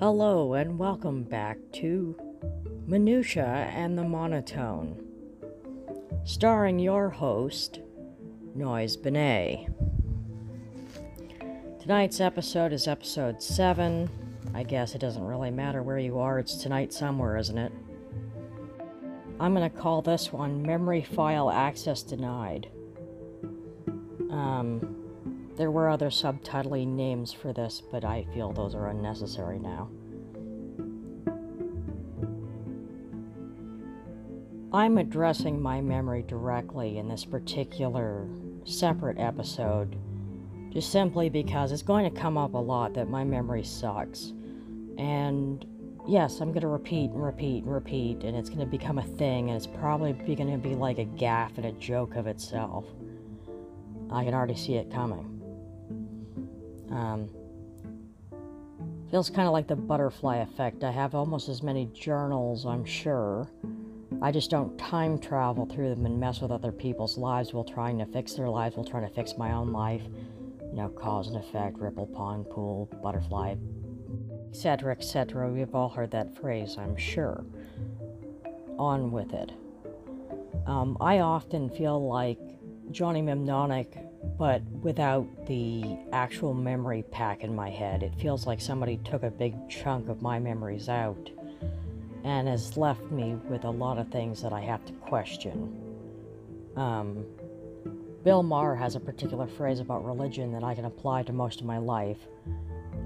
Hello, and welcome back to Minutia and the Monotone, starring your host, Noise Benet. Tonight's episode is episode 7. I guess it doesn't really matter where you are, it's tonight somewhere, isn't it? I'm gonna call this one Memory File Access Denied. Um, there were other subtitling names for this, but I feel those are unnecessary now. I'm addressing my memory directly in this particular separate episode just simply because it's going to come up a lot that my memory sucks. And yes, I'm going to repeat and repeat and repeat, and it's going to become a thing, and it's probably going to be like a gaff and a joke of itself. I can already see it coming. Um, feels kind of like the butterfly effect. I have almost as many journals, I'm sure. I just don't time travel through them and mess with other people's lives while trying to fix their lives, while trying to fix my own life. You know, cause and effect, ripple, pond, pool, butterfly, etc., etc. We've all heard that phrase, I'm sure. On with it. Um, I often feel like Johnny Mnemonic but without the actual memory pack in my head. It feels like somebody took a big chunk of my memories out and has left me with a lot of things that I have to question. Um, Bill Maher has a particular phrase about religion that I can apply to most of my life.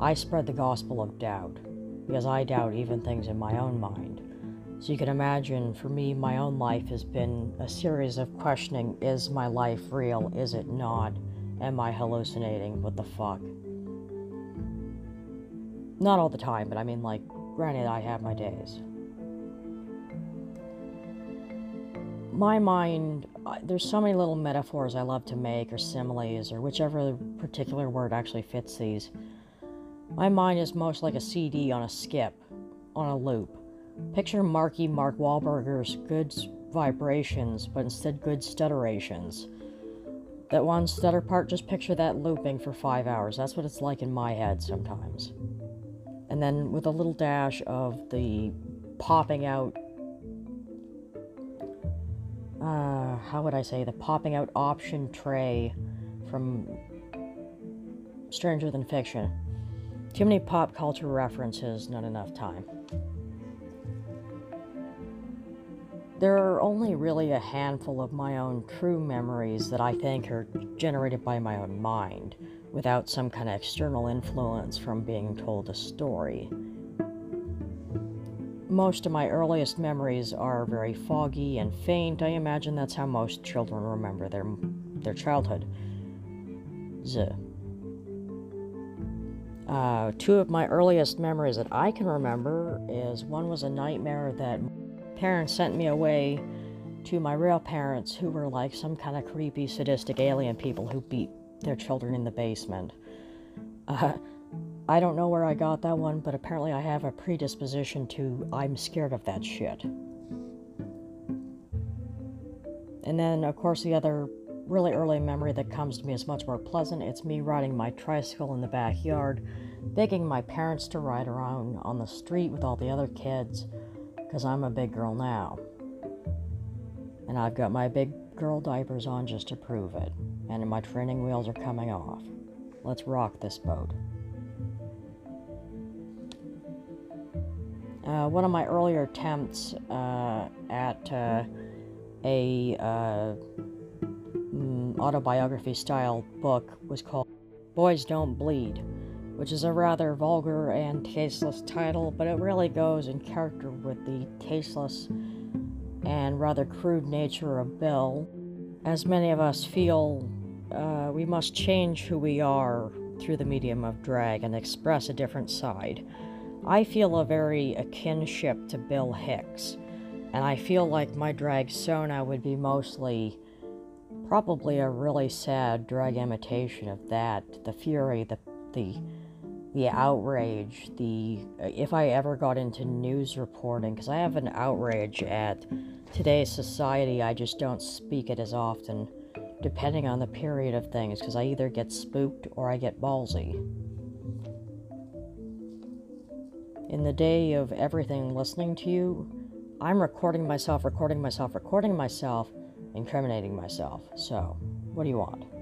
I spread the gospel of doubt because I doubt even things in my own mind. So you can imagine, for me, my own life has been a series of questioning is my life real? Is it not? Am I hallucinating? What the fuck? Not all the time, but I mean, like, granted, I have my days. My mind, there's so many little metaphors I love to make, or similes, or whichever particular word actually fits these. My mind is most like a CD on a skip, on a loop. Picture Marky Mark Wahlberger's good vibrations, but instead good stutterations. That one stutter part, just picture that looping for five hours. That's what it's like in my head sometimes. And then with a little dash of the popping out, uh, how would I say, the popping out option tray from Stranger Than Fiction. Too many pop culture references, not enough time. There are only really a handful of my own true memories that I think are generated by my own mind, without some kind of external influence from being told a story. Most of my earliest memories are very foggy and faint. I imagine that's how most children remember their their childhood. Z. Uh, two of my earliest memories that I can remember is one was a nightmare that parents sent me away to my real parents who were like some kind of creepy, sadistic alien people who beat their children in the basement. Uh, I don't know where I got that one, but apparently I have a predisposition to I'm scared of that shit. And then, of course, the other really early memory that comes to me is much more pleasant. It's me riding my tricycle in the backyard, begging my parents to ride around on the street with all the other kids because I'm a big girl now. And I've got my big girl diapers on just to prove it. And my training wheels are coming off. Let's rock this boat. Uh, one of my earlier attempts uh, at uh, a uh, mm, autobiography style book was called Boys Don't Bleed which is a rather vulgar and tasteless title, but it really goes in character with the tasteless and rather crude nature of Bill. As many of us feel, uh, we must change who we are through the medium of drag and express a different side. I feel a very a kinship to Bill Hicks, and I feel like my drag Sona would be mostly probably a really sad drag imitation of that the fury the the the outrage, the uh, if I ever got into news reporting, because I have an outrage at today's society, I just don't speak it as often, depending on the period of things, because I either get spooked or I get ballsy. in the day of everything listening to you, I'm recording myself, recording myself, recording myself, incriminating myself. So, what do you want?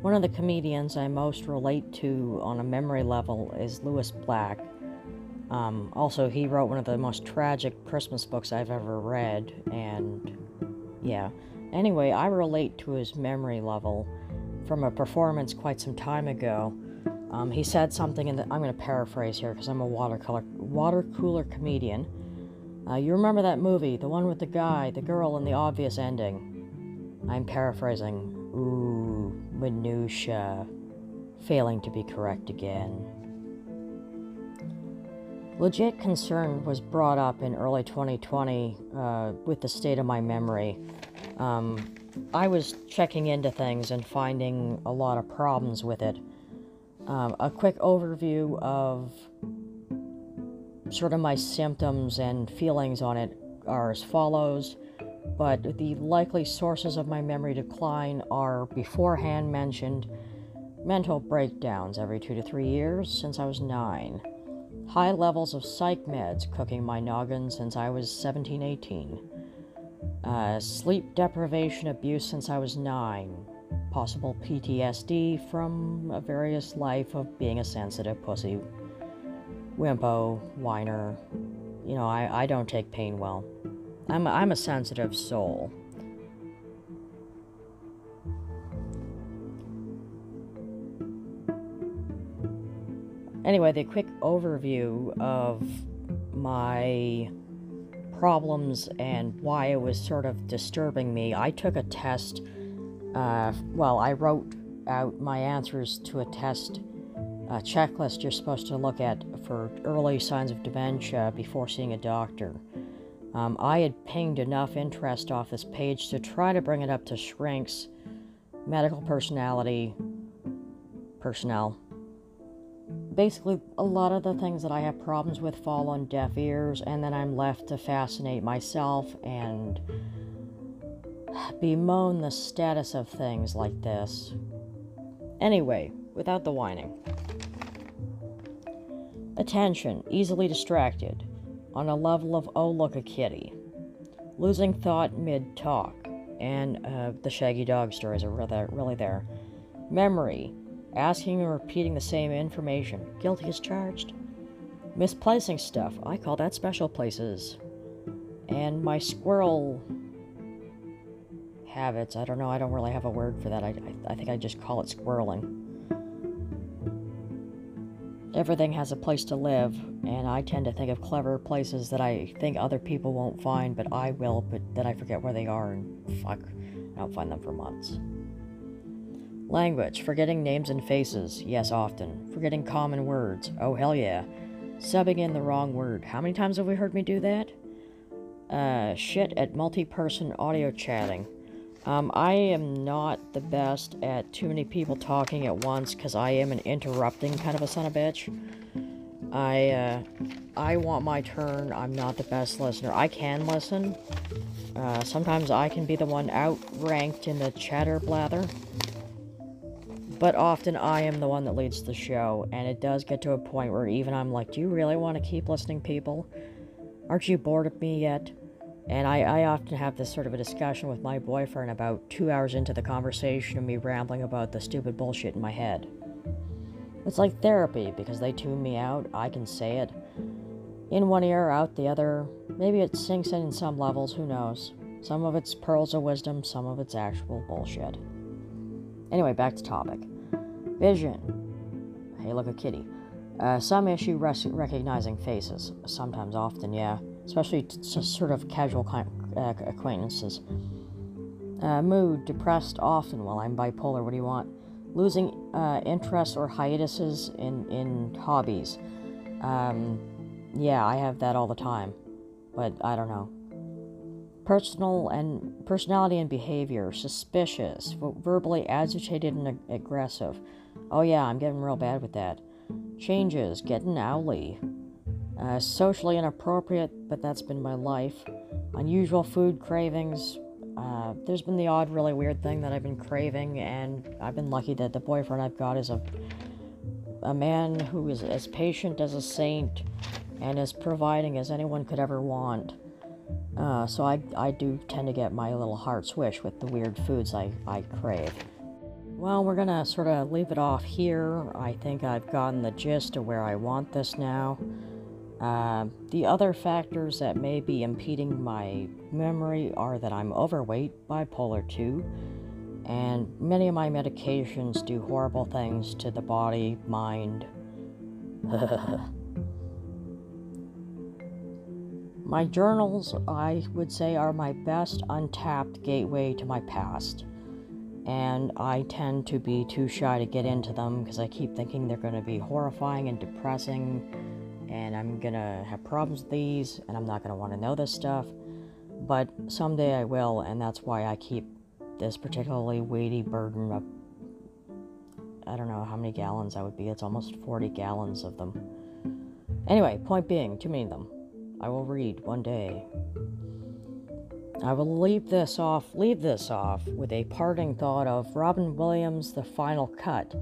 One of the comedians I most relate to on a memory level is Lewis Black. Um, also, he wrote one of the most tragic Christmas books I've ever read, and yeah. Anyway, I relate to his memory level from a performance quite some time ago. Um, he said something, and I'm going to paraphrase here because I'm a watercolor water cooler comedian. Uh, you remember that movie, the one with the guy, the girl, and the obvious ending? I'm paraphrasing. Ooh, minutia. Failing to be correct again. Legit concern was brought up in early 2020 uh, with the state of my memory. Um, I was checking into things and finding a lot of problems with it. Um, a quick overview of sort of my symptoms and feelings on it are as follows, but the likely sources of my memory decline are beforehand mentioned mental breakdowns every two to three years since I was nine, high levels of psych meds cooking my noggin since I was 17, 18, uh, sleep deprivation abuse since I was nine, possible PTSD from a various life of being a sensitive pussy wimpo, whiner. You know, I, I don't take pain well. I'm a, I'm a sensitive soul. Anyway, the quick overview of my problems and why it was sort of disturbing me. I took a test. Uh, well, I wrote out my answers to a test a checklist you're supposed to look at for early signs of dementia before seeing a doctor. Um, I had pinged enough interest off this page to try to bring it up to Shrink's medical personality personnel. Basically, a lot of the things that I have problems with fall on deaf ears, and then I'm left to fascinate myself and bemoan the status of things like this. Anyway, without the whining. Attention, easily distracted, on a level of oh look a kitty. Losing thought mid talk, and uh, the shaggy dog stories are really, really there. Memory, asking and repeating the same information. Guilty as charged. Misplacing stuff, I call that special places. And my squirrel habits, I don't know, I don't really have a word for that. I, I, I think I just call it squirreling everything has a place to live, and I tend to think of clever places that I think other people won't find, but I will, but then I forget where they are, and fuck, I don't find them for months. Language, forgetting names and faces, yes, often. Forgetting common words, oh hell yeah. Subbing in the wrong word, how many times have we heard me do that? Uh, shit at multi person audio chatting. Um, I am not the best at too many people talking at once because I am an interrupting kind of a son of a bitch. I, uh, I want my turn. I'm not the best listener. I can listen. Uh, sometimes I can be the one outranked in the chatter blather. But often I am the one that leads the show, and it does get to a point where even I'm like, do you really want to keep listening, people? Aren't you bored of me yet? And I, I often have this sort of a discussion with my boyfriend about two hours into the conversation of me rambling about the stupid bullshit in my head. It's like therapy because they tune me out, I can say it. In one ear, out the other. Maybe it sinks in in some levels, who knows. Some of it's pearls of wisdom, some of it's actual bullshit. Anyway, back to topic. Vision. Hey, look a kitty. Uh, some issue recognizing faces. Sometimes, often, yeah especially to sort of casual uh, acquaintances. Uh, mood, depressed often while I'm bipolar. What do you want? Losing uh, interest or hiatuses in, in hobbies. Um, yeah, I have that all the time, but I don't know. Personal and personality and behavior, suspicious, verbally agitated and ag- aggressive. Oh yeah, I'm getting real bad with that. Changes, getting owly, uh, socially inappropriate, but that's been my life. Unusual food cravings. Uh, there's been the odd, really weird thing that I've been craving, and I've been lucky that the boyfriend I've got is a a man who is as patient as a saint and as providing as anyone could ever want. Uh, so I, I do tend to get my little heart's wish with the weird foods I, I crave. Well, we're gonna sort of leave it off here. I think I've gotten the gist of where I want this now. Uh, the other factors that may be impeding my memory are that I'm overweight, bipolar 2, and many of my medications do horrible things to the body, mind. my journals, I would say, are my best untapped gateway to my past. And I tend to be too shy to get into them because I keep thinking they're going to be horrifying and depressing and I'm gonna have problems with these, and I'm not gonna want to know this stuff. But someday I will, and that's why I keep this particularly weighty burden of I don't know how many gallons that would be. It's almost 40 gallons of them. Anyway, point being, too many of them. I will read one day. I will leave this off, leave this off with a parting thought of Robin Williams' The Final Cut,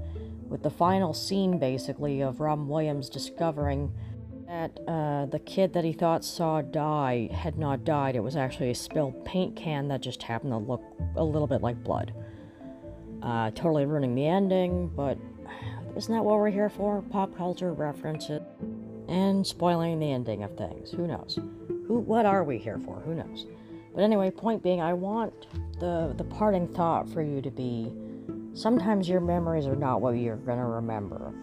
with the final scene basically of Robin Williams discovering that uh, the kid that he thought saw die had not died. It was actually a spilled paint can that just happened to look a little bit like blood. Uh, totally ruining the ending, but isn't that what we're here for? Pop culture references and spoiling the ending of things. Who knows? Who? What are we here for? Who knows? But anyway, point being, I want the the parting thought for you to be: sometimes your memories are not what you're gonna remember.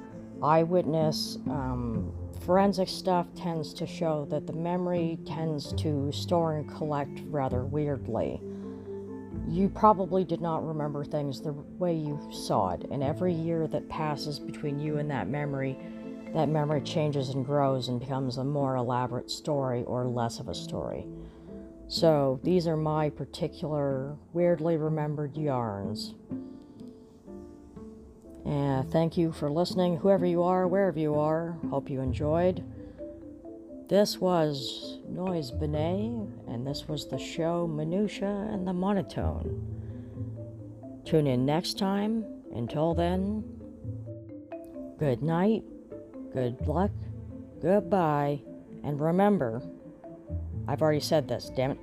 Eyewitness. Um, forensic stuff tends to show that the memory tends to store and collect rather weirdly. You probably did not remember things the way you saw it, and every year that passes between you and that memory, that memory changes and grows and becomes a more elaborate story or less of a story. So, these are my particular weirdly remembered yarns. And thank you for listening, whoever you are, wherever you are. Hope you enjoyed. This was Noise Benet, and this was the show Minutia and the Monotone. Tune in next time. Until then, good night, good luck, goodbye, and remember I've already said this, damn it.